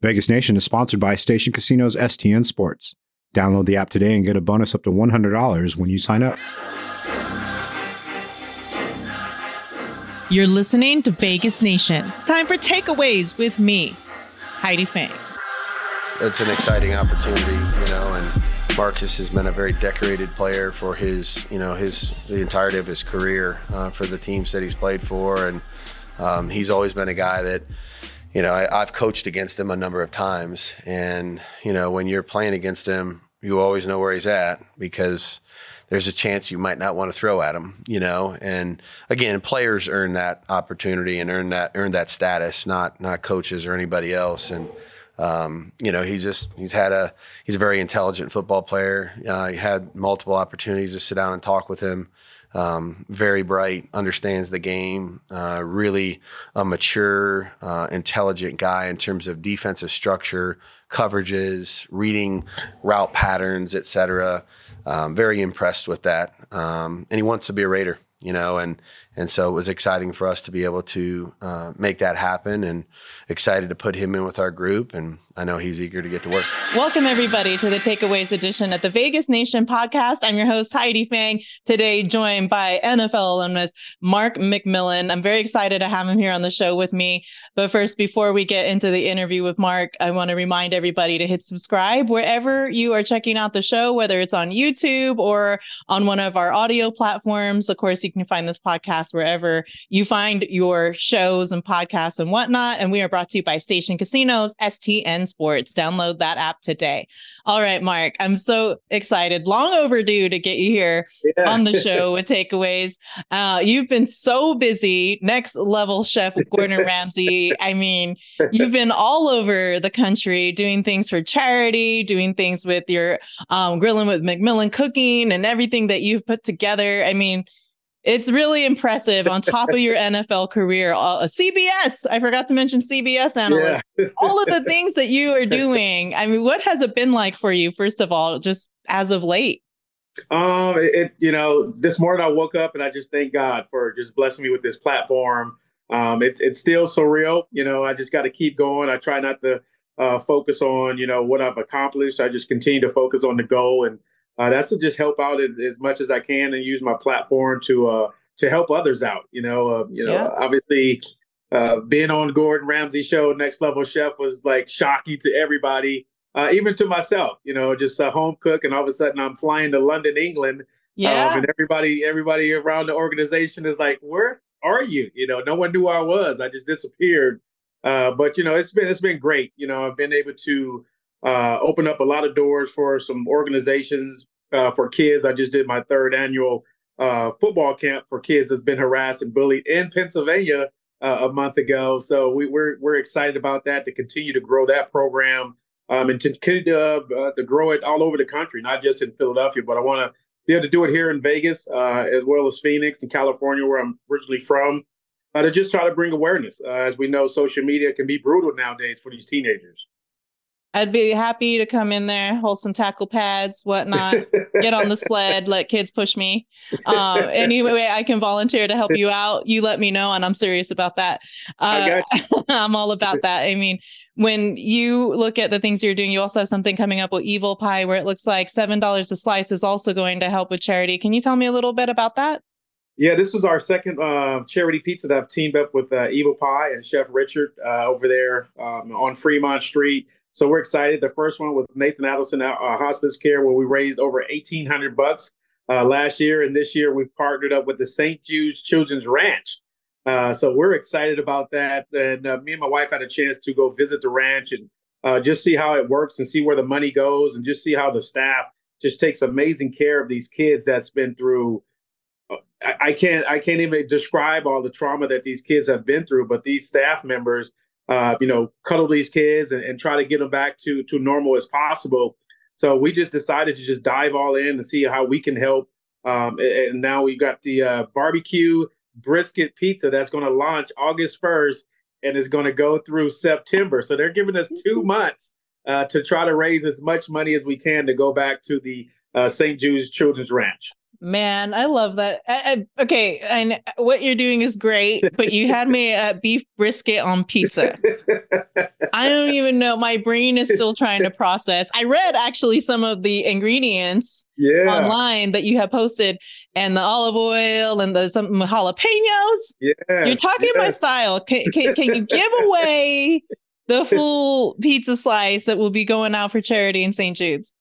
Vegas Nation is sponsored by Station Casinos STN Sports. Download the app today and get a bonus up to $100 when you sign up. You're listening to Vegas Nation. It's time for takeaways with me, Heidi Fang. It's an exciting opportunity, you know, and Marcus has been a very decorated player for his, you know, his the entirety of his career uh, for the teams that he's played for, and um, he's always been a guy that you know, I, have coached against him a number of times, and you know, when you're playing against him, you always know where he's at because there's a chance you might not want to throw at him, you know. And again, players earn that opportunity and earn that earn that status, not not coaches or anybody else. And um, you know, he's just he's had a he's a very intelligent football player. Uh, he had multiple opportunities to sit down and talk with him. Um, very bright, understands the game, uh, really a mature, uh, intelligent guy in terms of defensive structure, coverages, reading route patterns, etc. Um, very impressed with that, um, and he wants to be a Raider you know, and and so it was exciting for us to be able to uh, make that happen, and excited to put him in with our group, and I know he's eager to get to work. Welcome everybody to the Takeaways edition of the Vegas Nation podcast. I'm your host Heidi Fang. Today, joined by NFL alumnus Mark McMillian. I'm very excited to have him here on the show with me. But first, before we get into the interview with Mark, I want to remind everybody to hit subscribe wherever you are checking out the show, whether it's on YouTube or on one of our audio platforms. Of course you can find this podcast wherever you find your shows and podcasts and whatnot. And we are brought to you by Station Casinos, STN Sports. Download that app today. All right, Mark, I'm so excited. Long overdue to get you here yeah. on the show with takeaways. Uh, you've been so busy, next level chef with Gordon Ramsay. I mean, you've been all over the country doing things for charity, doing things with your um, grilling with McMillian cooking and everything that you've put together. I mean, it's really impressive on top of your NFL career. Uh, CBS, I forgot to mention CBS analyst. Yeah. all of the things that you are doing. I mean, what has it been like for you, first of all, just as of late? Um, it, you know, this morning I woke up and I just thank God for just blessing me with this platform. Um, it's it's still surreal. You know, I just got to keep going. I try not to uh, focus on you know what I've accomplished. I just continue to focus on the goal and uh, that's to just help out as, as, much as I can and use my platform to uh, to help others out. You know, uh, you know, yeah. obviously uh, being on Gordon Ramsay show, Next Level Chef was like shocking to everybody, uh, even to myself. You know, just a home cook, and all of a sudden I'm flying to London, England. Yeah, um, and everybody, everybody around the organization is like, "Where are you?" You know, no one knew where I was. I just disappeared. Uh, but you know, it's been it's been great. You know, I've been able to uh, opened up a lot of doors for some organizations uh, for kids. I just did my third annual uh, football camp for kids that's been harassed and bullied in Pennsylvania uh, a month ago. So we, are we're, we're excited about that to continue to grow that program um, and to continue to, uh, to grow it all over the country, not just in Philadelphia, but I want to be able to do it here in Vegas uh, as well as Phoenix and California, where I'm originally from. to just try to bring awareness. as we know, social media can be brutal nowadays for these teenagers. I'd be happy to come in there, hold some tackle pads, whatnot, get on the sled, let kids push me. Um, anyway, I can volunteer to help you out. You let me know, and I'm serious about that. Uh, I'm all about that. I mean, when you look at the things you're doing, you also have something coming up with Evil Pie, where it looks like seven dollars a slice is also going to help with charity. Can you tell me a little bit about that? Yeah, this is our second uh, charity pizza that I've teamed up with uh, Evil Pie and Chef Richard uh, over there um, on Fremont Street. So we're excited. The first one was Nathan Adelson uh, Hospice Care, where we raised over eighteen hundred bucks uh, last year, and this year we've partnered up with the St. Jude's Children's Ranch. Uh, so we're excited about that. And uh, me and my wife had a chance to go visit the ranch and uh, just see how it works and see where the money goes and just see how the staff just takes amazing care of these kids that's been through. Uh, I can't I can't even describe all the trauma that these kids have been through, but these staff members uh, you know, cuddle these kids and, and try to get them back to to normal as possible. So we just decided to just dive all in and see how we can help. Um, and now we've got the uh, barbecue brisket pizza that's going to launch August 1st and is going to go through September. So they're giving us two months uh, to try to raise as much money as we can to go back to the uh, St. Jude's Children's Ranch. Man, I love that. I, I, okay, and what you're doing is great, but you had me at beef brisket on pizza. I don't even know. My brain is still trying to process. I read actually some of the ingredients yeah. online that you have posted, and the olive oil and the some jalapenos. Yeah, you're talking yes. my style. Can, can, can you give away the full pizza slice that will be going out for charity in St. Jude's?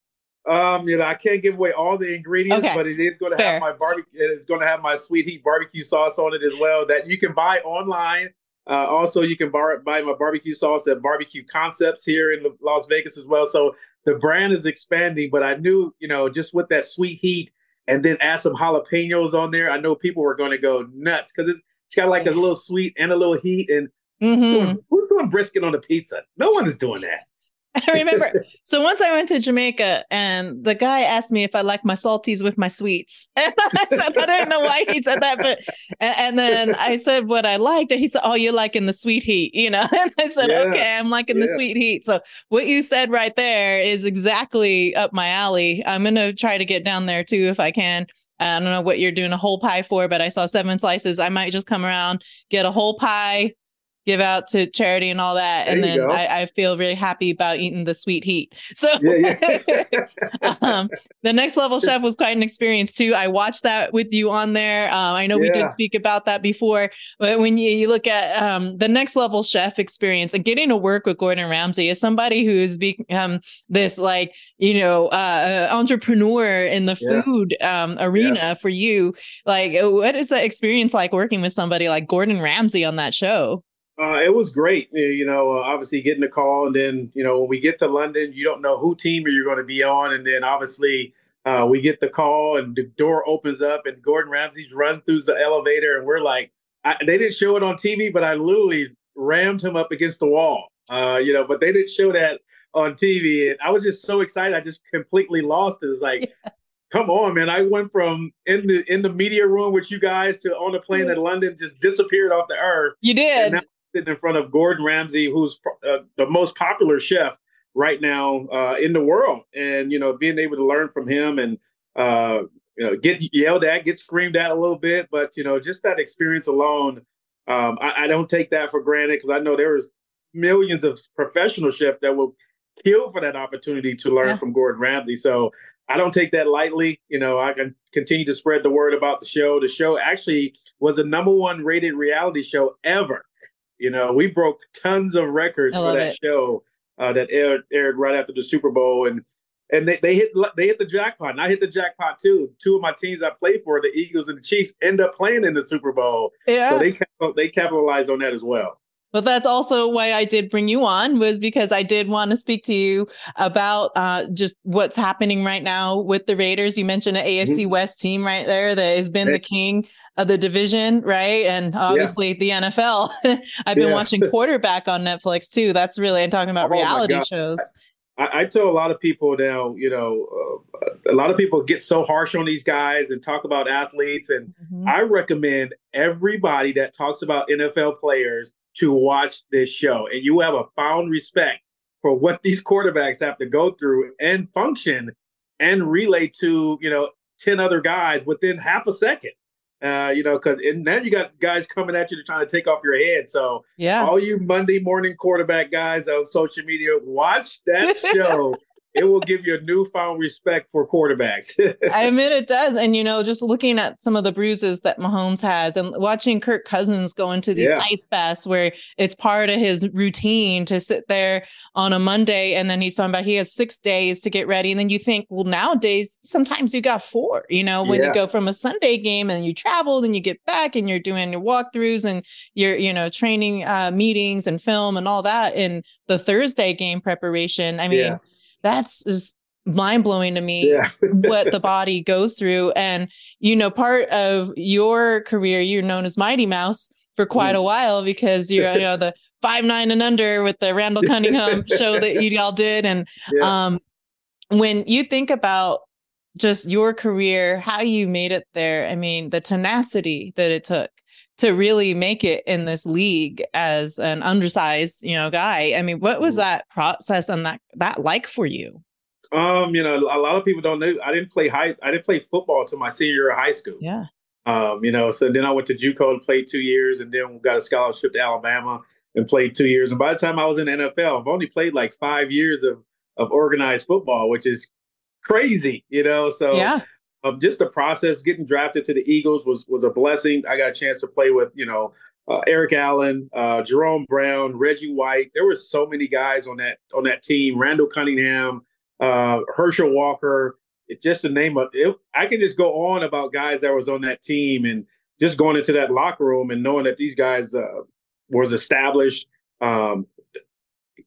Um, you know, I can't give away all the ingredients, Okay. but it is going to Fair. have my barbecue. It's going to have my sweet heat barbecue sauce on it as well. That you can buy online. Uh, also, you can bar- buy my barbecue sauce at Barbecue Concepts here in Las Vegas as well. So the brand is expanding. But I knew, you know, just with that sweet heat, and then add some jalapenos on there, I know people were going to go nuts because it's it's got like a little sweet and a little heat. And who's, Mhm. doing, who's doing brisket on a pizza? No one is doing that. I remember. So once I went to Jamaica and the guy asked me if I like my salties with my sweets. And I said, I don't know why he said that, but and, then I said what I liked, and he said, Oh, you're liking the sweet heat, you know? And I said, Yeah. Okay, I'm liking the sweet heat. So what you said right there is exactly up my alley. I'm gonna try to get down there too if I can. I don't know what you're doing a whole pie for, but I saw seven slices. I might just come around, get a whole pie, give out to charity and all that. and There you then. I, I feel really happy about eating the sweet heat. So Yeah, yeah. um, the next level chef was quite an experience too. I watched that with you on there. Um, I know we did speak about that before, but when you, you look at um, the next level chef experience and getting to work with Gordon Ramsay as somebody who's become this like you know uh, uh, entrepreneur in the Yeah. food um, arena for you, like what is that experience like working with somebody like Gordon Ramsay on that show? Uh, it was great. You know, uh, obviously getting the call, and then you know when we get to London, you don't know who team you're going to be on, and then obviously uh, we get the call, and the door opens up, and Gordon Ramsay's run through the elevator, and we're like, I, they didn't show it on TV, but I literally rammed him up against the wall. Uh, you know, but they didn't show that on TV, and I was just so excited, I just completely lost it. It's like. Come on, man! I went from in the in the media room with you guys to on a plane in London, just disappeared off the earth You did. Sitting in front of Gordon Ramsay, who's uh, the most popular chef right now uh, in the world, and you know, being able to learn from him and uh, you know, get yelled at, get screamed at a little bit, but you know, just that experience alone, um, I, I don't take that for granted because I know there is millions of professional chefs that will kill for that opportunity to learn Yeah. from Gordon Ramsay. So I don't take that lightly. You know, I can continue to spread the word about the show. The show actually was the number one rated reality show ever. You know, we broke tons of records for that it. show uh, that aired, aired right after the Super Bowl, and and they, they hit they hit the jackpot. And I hit the jackpot too. Two of my teams I played for, the Eagles and the Chiefs, end up playing in the Super Bowl, Yeah. so they they capitalized on that as well. But that's also why I did bring you on was because I did want to speak to you about uh, just what's happening right now with the Raiders. You mentioned an AFC West team right there that has been the king of the division, right? And obviously the NFL. I've been Yeah. watching quarterback on Netflix too. That's really I'm talking about Oh reality shows. I, I tell a lot of people now, you know, uh, a lot of people get so harsh on these guys and talk about athletes, and Mhm. I recommend everybody that talks about NFL players to watch this show, and you have a found respect for what these quarterbacks have to go through and function and relate to, you know, ten other guys within half a second. Uh, you know, because and then you got guys coming at you to trying to take off your head. So Yeah. all you Monday morning quarterback guys on social media, watch that show. It will give you a newfound respect for quarterbacks. I admit it does. And, you know, just looking at some of the bruises that Mahomes has and watching Kirk Cousins go into these Yeah. ice baths where it's part of his routine to sit there on a Monday. And then he's talking about he has six days to get ready. And then you think, well, nowadays, sometimes you got four, you know, when Yeah. you go from a Sunday game and you travel, then you get back and you're doing your walkthroughs and you're, you know, training uh, meetings and film and all that in the Thursday game preparation. I mean, Yeah. That's just mind blowing to me yeah. what the body goes through. And, you know, part of your career, you're known as Mighty Mouse for quite Mm. a while because you're, you know, the five, nine and under with the Randall Cunningham show that you all did. And yeah. um, when you think about just your career, how you made it there, I mean, the tenacity that it took to really make it in this league as an undersized, you know, guy. I mean, what was Mhm. that process and that that like for you? Um, you know, a lot of people don't know. I didn't play high. I didn't play football until my senior year of high school. Yeah. Um, you know, so then I went to JUCO and played two years, and then got a scholarship to Alabama and played two years. And by the time I was in the NFL, I've only played like five years of of organized football, which is crazy, you know. So yeah. Um, just the process getting drafted to the Eagles was was a blessing. I got a chance to play with you know uh, Eric Allen, uh, Jerome Brown, Reggie White. There were so many guys on that on that team. Randall Cunningham, uh, Herschel Walker. It, just to name of it, I can just go on about guys that was on that team and just going into that locker room and knowing that these guys uh, was established um,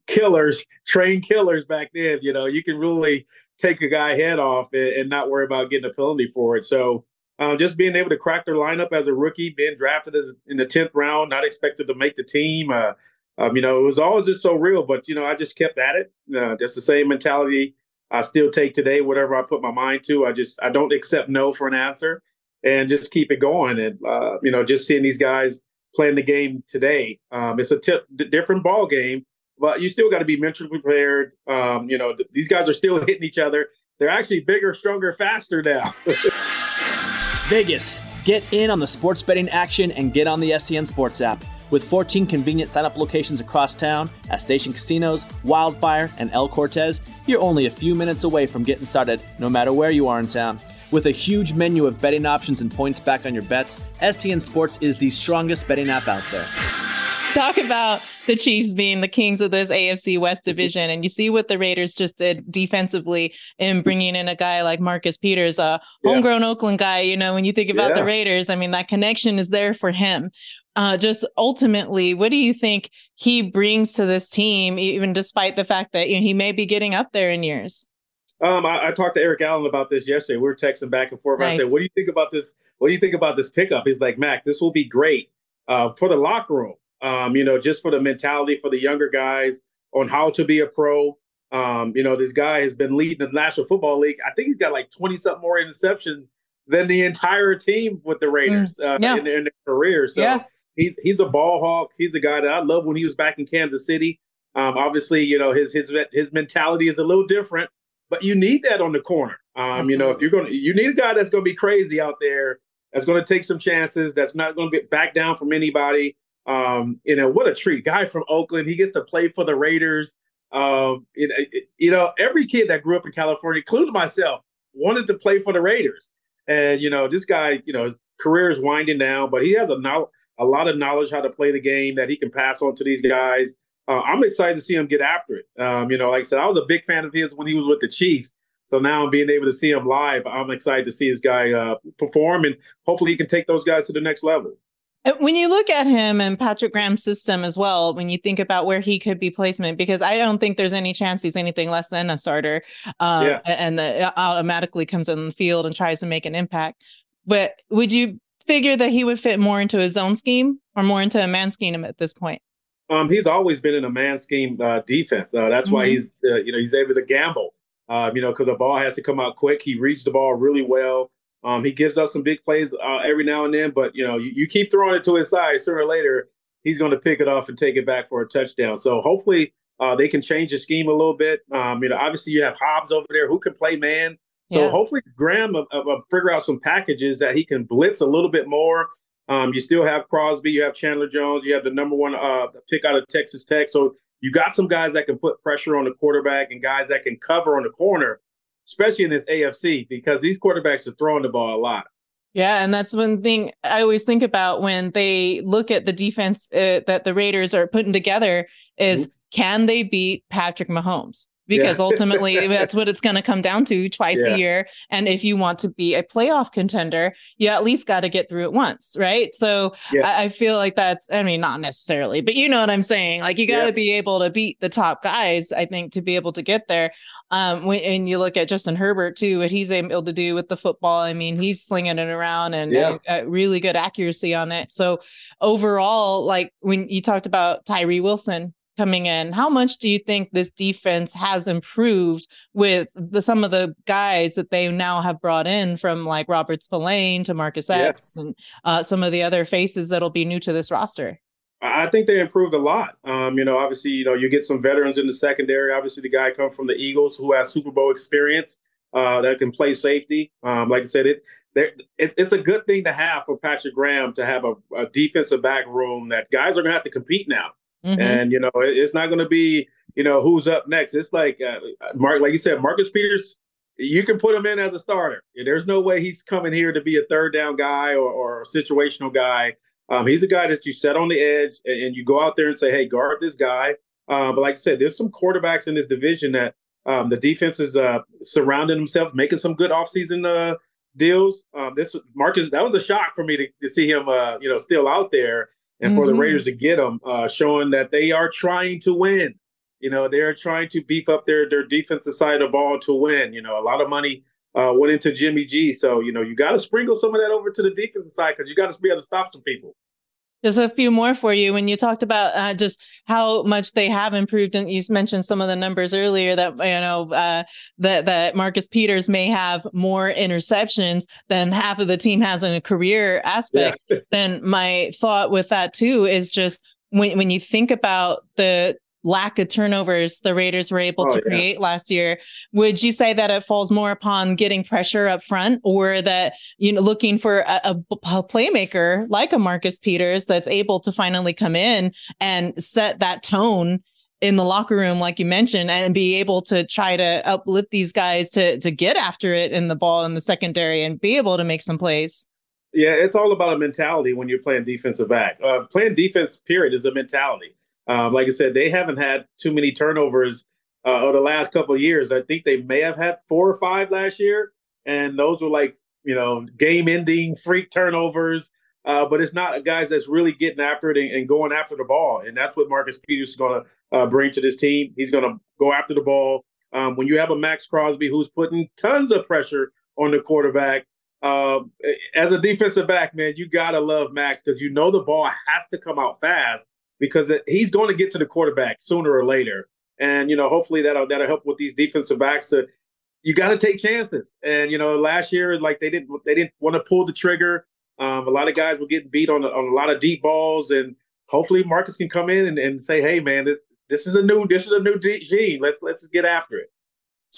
killers, trained killers back then. You know, you can really take a guy head off and, and not worry about getting a penalty for it. So um, just being able to crack their lineup as a rookie, being drafted as in the tenth round, not expected to make the team. Uh, um, you know, it was always just so real. But you know, I just kept at it. Uh, that's the same mentality I still take today. Whatever I put my mind to, I just I don't accept no for an answer, and just keep it going. And uh, you know, just seeing these guys playing the game today, um, it's a different ball game but you still got to be mentally prepared. Um, you know, th- these guys are still hitting each other. They're actually bigger, stronger, faster now. Vegas, get in on the sports betting action and get on the STN Sports app. With 14 convenient sign up locations across town at Station Casinos, Wildfire, and El Cortez, you're only a few minutes away from getting started no matter where you are in town. With a huge menu of betting options and points back on your bets, STN Sports is the strongest betting app out there talk about the Chiefs being the kings of this AFC West division. And you see what the Raiders just did defensively in bringing in a guy like Marcus Peters, a homegrown yeah. Oakland guy. You know, when you think about yeah. the Raiders, I mean, that connection is there for him. Uh, just ultimately, what do you think he brings to this team, even despite the fact that you know, he may be getting up there in years? Um, I, I, talked to Eric Allen about this yesterday. We were texting back and forth. Nice. I said, "What do you think about this? What do you think about this pickup?" He's like, "Mac, this will be great uh, for the locker room um, you know, just for the mentality for the younger guys on how to be a pro. Um, you know, this guy has been leading the National Football League. I think he's got like 20 something more interceptions than the entire team with the mm, Raiders uh, in, in, their career. So yeah. he's he's a ball hawk. He's a guy that I love when he was back in Kansas City. Um, obviously, you know, his his his mentality is a little different, but you need that on the corner. Um, you know, if you're going to, you need a guy that's going to be crazy out there, that's going to take some chances, that's not going to get back down from anybody. Um, you know, what a treat. Guy from Oakland, he gets to play for the Raiders. Um, it, you know, every kid that grew up in California, including myself, wanted to play for the Raiders. And, you know, this guy, you know, his career is winding down, but he has a, no- a lot of knowledge how to play the game that he can pass on to these guys. Uh, I'm excited to see him get after it. Um, you know, like I said, I was a big fan of his when he was with the Chiefs. So now I'm being able to see him live. I'm excited to see this guy uh, perform, and hopefully he can take those guys to the next level. When you look at him and Patrick Graham's system as well, when you think about where he could be placement, because I don't think there's any chance he's anything less than a starter, um, yeah. and that automatically comes in the field and tries to make an impact. But would you figure that he would fit more into his zone scheme or more into a man scheme at this point? Um, he's always been in a man scheme uh, defense. Uh, that's mm-hmm. why he's uh, you know he's able to gamble. Uh, you know because the ball has to come out quick. He reads the ball really well. Um, he gives up some big plays uh, every now and then, but you know, you, you, keep throwing it to his side. Sooner or later, he's going to pick it off and take it back for a touchdown. So hopefully, uh, they can change the scheme a little bit. Um, you know, obviously you have Hobbs over there who can play man. So yeah. hopefully Graham will, will figure out some packages that he can blitz a little bit more. Um, you still have Crosby, you have Chandler Jones, you have the number one uh, pick out of Texas Tech. So you got some guys that can put pressure on the quarterback and guys that can cover on the corner especially in this AFC, because these quarterbacks are throwing the ball a lot. Yeah, and that's one thing I always think about when they look at the defense uh, that the Raiders are putting together is mm-hmm. can they beat Patrick Mahomes? Because yeah. ultimately that's what it's going to come down to twice yeah. a year. And if you want to be a playoff contender, you at least got to get through it once, right? So yeah. I, I, feel like that's, I mean, not necessarily, but you know what I'm saying? Like you got to be able to beat the top guys, I think, to be able to get there. Um, when and you look at Justin Herbert too, what he's able to do with the football. I mean, he's slinging it around and, and really good accuracy on it. So overall, like when you talked about Tyree Wilson, coming in. How much do you think this defense has improved with the, some of the guys that they now have brought in from like Robert Spillane to Marcus Epps and uh, some of the other faces that'll be new to this roster? I think they improved a lot. Um, you know, obviously, you know, you get some veterans in the secondary. Obviously, the guy come from the Eagles who has Super Bowl experience uh, that can play safety. Um, like I said, it, it, it's a good thing to have for Patrick Graham to have a, a defensive back room that guys are going to have to compete now. Mm-hmm. And you know, it, it's not going to be you know who's up next. It's like uh, Mark, like you said, Marcus Peters. You can put him in as a starter. There's no way he's coming here to be a third down guy or, or a situational guy. Um, he's a guy that you set on the edge and, and, you go out there and say, "Hey, guard this guy." Uh, but like I said, there's some quarterbacks in this division that um, the defense is uh, surrounding themselves, making some good offseason uh, deals. Um, this Marcus, that was a shock for me to, to see him, uh, you know, still out there, and mm-hmm. for the mm-hmm. Raiders to get him, uh, showing that they are trying to win. You know, they're trying to beef up their their defensive side of the ball to win. You know, a lot of money uh, went into Jimmy G, so you know you got to sprinkle some of that over to the defensive side because you got to be able to stop some people. Just a few more for you. When you talked about uh, just how much they have improved, and you mentioned some of the numbers earlier that you know uh, that that Marcus Peters may have more interceptions than half of the team has in a career aspect. Yeah. then my thought with that too is just when when you think about the lack of turnovers the Raiders were able oh, to create yeah. last year. Would you say that it falls more upon getting pressure up front or that, you know, looking for a, a, a, playmaker like a Marcus Peters that's able to finally come in and set that tone in the locker room, like you mentioned, and be able to try to uplift these guys to to get after it in the ball in the secondary and be able to make some plays? Yeah, it's all about a mentality when you're playing defensive back. Uh, playing defense, period, is a mentality um, like I said, they haven't had too many turnovers uh, over the last couple years. I think they may have had four or five last year, and those were like you know game-ending freak turnovers. Uh, but it's not guys that's really getting after it and, and, going after the ball, and that's what Marcus Peters is going to uh, bring to this team. He's going to go after the ball. Um, when you have a Maxx Crosby who's putting tons of pressure on the quarterback, uh, as a defensive back, man, you gotta love Maxx because you know the ball has to come out fast because he's going to get to the quarterback sooner or later. And you know, hopefully that'll that'll help with these defensive backs. To, you got to take chances. And you know, last year like they didn't they didn't want to pull the trigger. Um, a lot of guys were getting beat on on a lot of deep balls, and hopefully Marcus can come in and, and say, "Hey, man, this this is a new this is a new gene. Let's let's just get after it."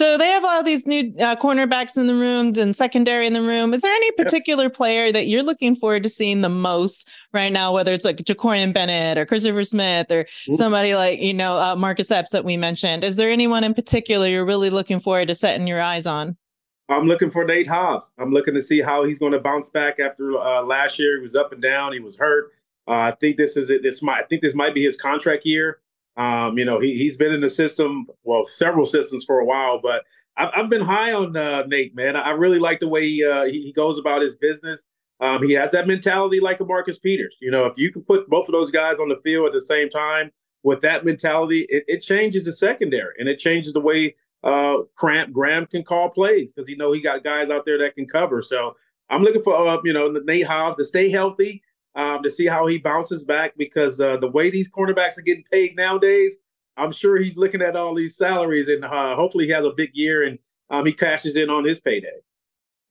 So they have all these new uh, cornerbacks in the room and secondary in the room. Is there any particular yep. player that you're looking forward to seeing the most right now, whether it's like Jakorian Bennett or Christopher Smith or mm-hmm. somebody like, you know, uh, Marcus Epps that we mentioned? Is there anyone in particular you're really looking forward to setting your eyes on? I'm looking for Nate Hobbs. I'm looking to see how he's going to bounce back after uh, last year. He was up and down. He was hurt. Uh, I think this is it. This might. I think this might be his contract year. Um, you know, he he's been in the system, well, several systems for a while, but I've, I've been high on uh, Nate, man. I really like the way he, uh, he goes about his business. Um, he has that mentality like a Marcus Peters. You know, if you can put both of those guys on the field at the same time with that mentality, it, it changes the secondary and it changes the way uh, Cramp Graham can call plays because he know he got guys out there that can cover. So I'm looking for uh, you know Nate Hobbs to stay healthy um, to see how he bounces back because uh, the way these cornerbacks are getting paid nowadays, I'm sure he's looking at all these salaries and uh, hopefully he has a big year and um, he cashes in on his payday.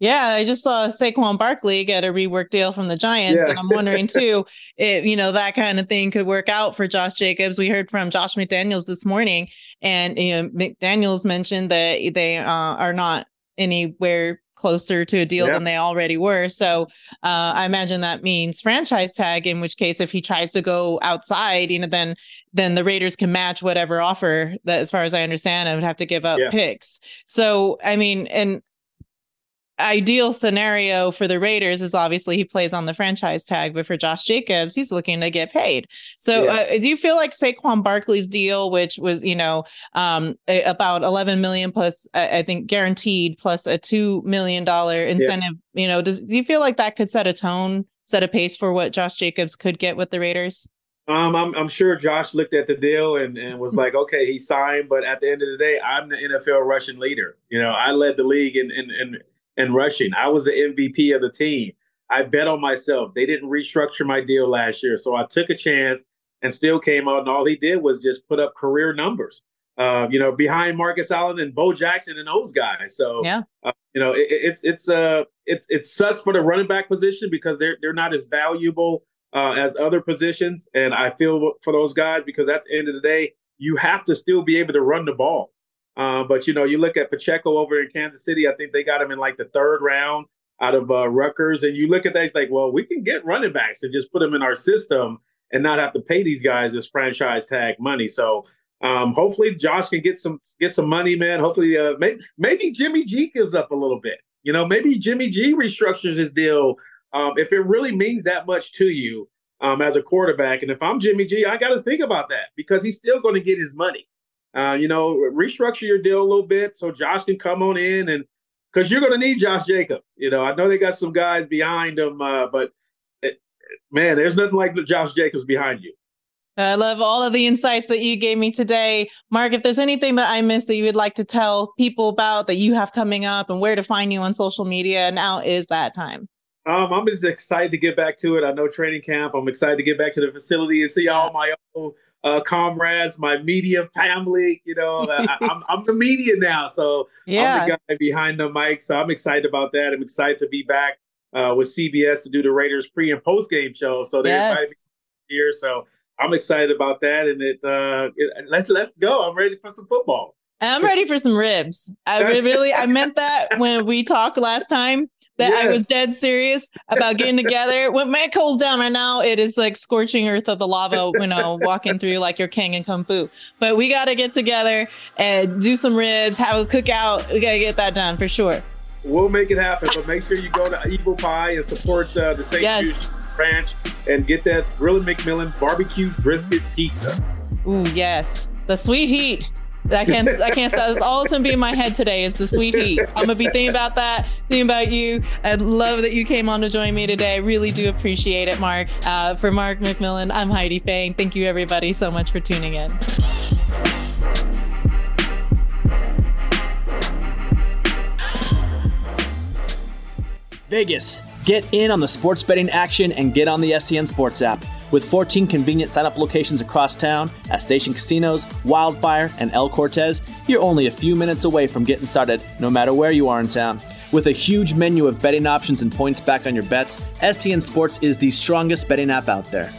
Yeah, I just saw Saquon Barkley get a rework deal from the Giants, yeah. and I'm wondering too if you know that kind of thing could work out for Josh Jacobs. We heard from Josh McDaniels this morning, and you know McDaniels mentioned that they uh, are not anywhere closer to a deal yeah. than they already were. So uh, I imagine that means franchise tag. In which case, if he tries to go outside, you know, then then the Raiders can match whatever offer. That, as far as I understand, I would have to give up yeah. picks. So I mean, and ideal scenario for the Raiders is obviously he plays on the franchise tag, but for Josh Jacobs, he's looking to get paid. So, yeah. uh, do you feel like Saquon Barkley's deal, which was you know um, a, about 11 million plus, uh, I think guaranteed plus a two million dollar incentive, yeah. you know, does do you feel like that could set a tone, set a pace for what Josh Jacobs could get with the Raiders? Um, I'm, I'm sure Josh looked at the deal and, and was like, okay, he signed, but at the end of the day, I'm the NFL rushing leader. You know, I led the league in, in, in and rushing. I was the MVP of the team. I bet on myself. They didn't restructure my deal last year, so I took a chance and still came out. And all he did was just put up career numbers. Uh, you know, behind Marcus Allen and Bo Jackson and those guys. So yeah, uh, you know, it, it's it's uh it's it sucks for the running back position because they're they're not as valuable uh, as other positions. And I feel for those guys because that's the end of the day, you have to still be able to run the ball. Uh, but you know, you look at Pacheco over in Kansas City. I think they got him in like the third round out of uh, Rutgers, and you look at that, it's like, well, we can get running backs and just put them in our system and not have to pay these guys this franchise tag money. So um, hopefully, Josh can get some get some money, man. Hopefully, uh, maybe Jimmy G gives up a little bit. You know, maybe Jimmy G restructures his deal um, if it really means that much to you um, as a quarterback. And if I'm Jimmy G, I got to think about that because he's still going to get his money. Uh, you know, restructure your deal a little bit so Josh can come on in and because you're going to need Josh Jacobs. You know, I know they got some guys behind him, uh, but it, man, there's nothing like Josh Jacobs behind you. I love all of the insights that you gave me today. Mark, if there's anything that I missed that you would like to tell people about that you have coming up and where to find you on social media, now is that time. Um, I'm just excited to get back to it. I know training camp. I'm excited to get back to the facility and see all my old uh, comrades, my media family. You know, I, am I'm the media now, so yeah. I'm the guy behind the mic. So I'm excited about that. I'm excited to be back uh, with CBS to do the Raiders pre and post game show. So they yes. invited me here, so I'm excited about that. And it, uh, it, let's let's go. I'm ready for some football. I'm ready for some ribs. I really, I meant that when we talked last time that yes. I was dead serious about getting together. When my cools down right now, it is like scorching earth of the lava, you know, walking through like your king and kung fu. But we got to get together and do some ribs, have a cookout. We got to get that done for sure. We'll make it happen, but make sure you go to Evil Pie and support uh, the St. Yes. Jude Ranch and get that Really McMillian barbecue brisket pizza. Ooh, yes. The sweet heat. I can't. I can't. Say that's all that's gonna be in my head today is the sweet heat. I'm gonna be thinking about that, thinking about you. I love that you came on to join me today. I really do appreciate it, Mark. Uh, for Mark McMillian, I'm Heidi Fang. Thank you, everybody, so much for tuning in. Vegas, get in on the sports betting action and get on the STN Sports app. With 14 convenient sign up locations across town at Station Casinos, Wildfire, and El Cortez, you're only a few minutes away from getting started no matter where you are in town. With a huge menu of betting options and points back on your bets, STN Sports is the strongest betting app out there.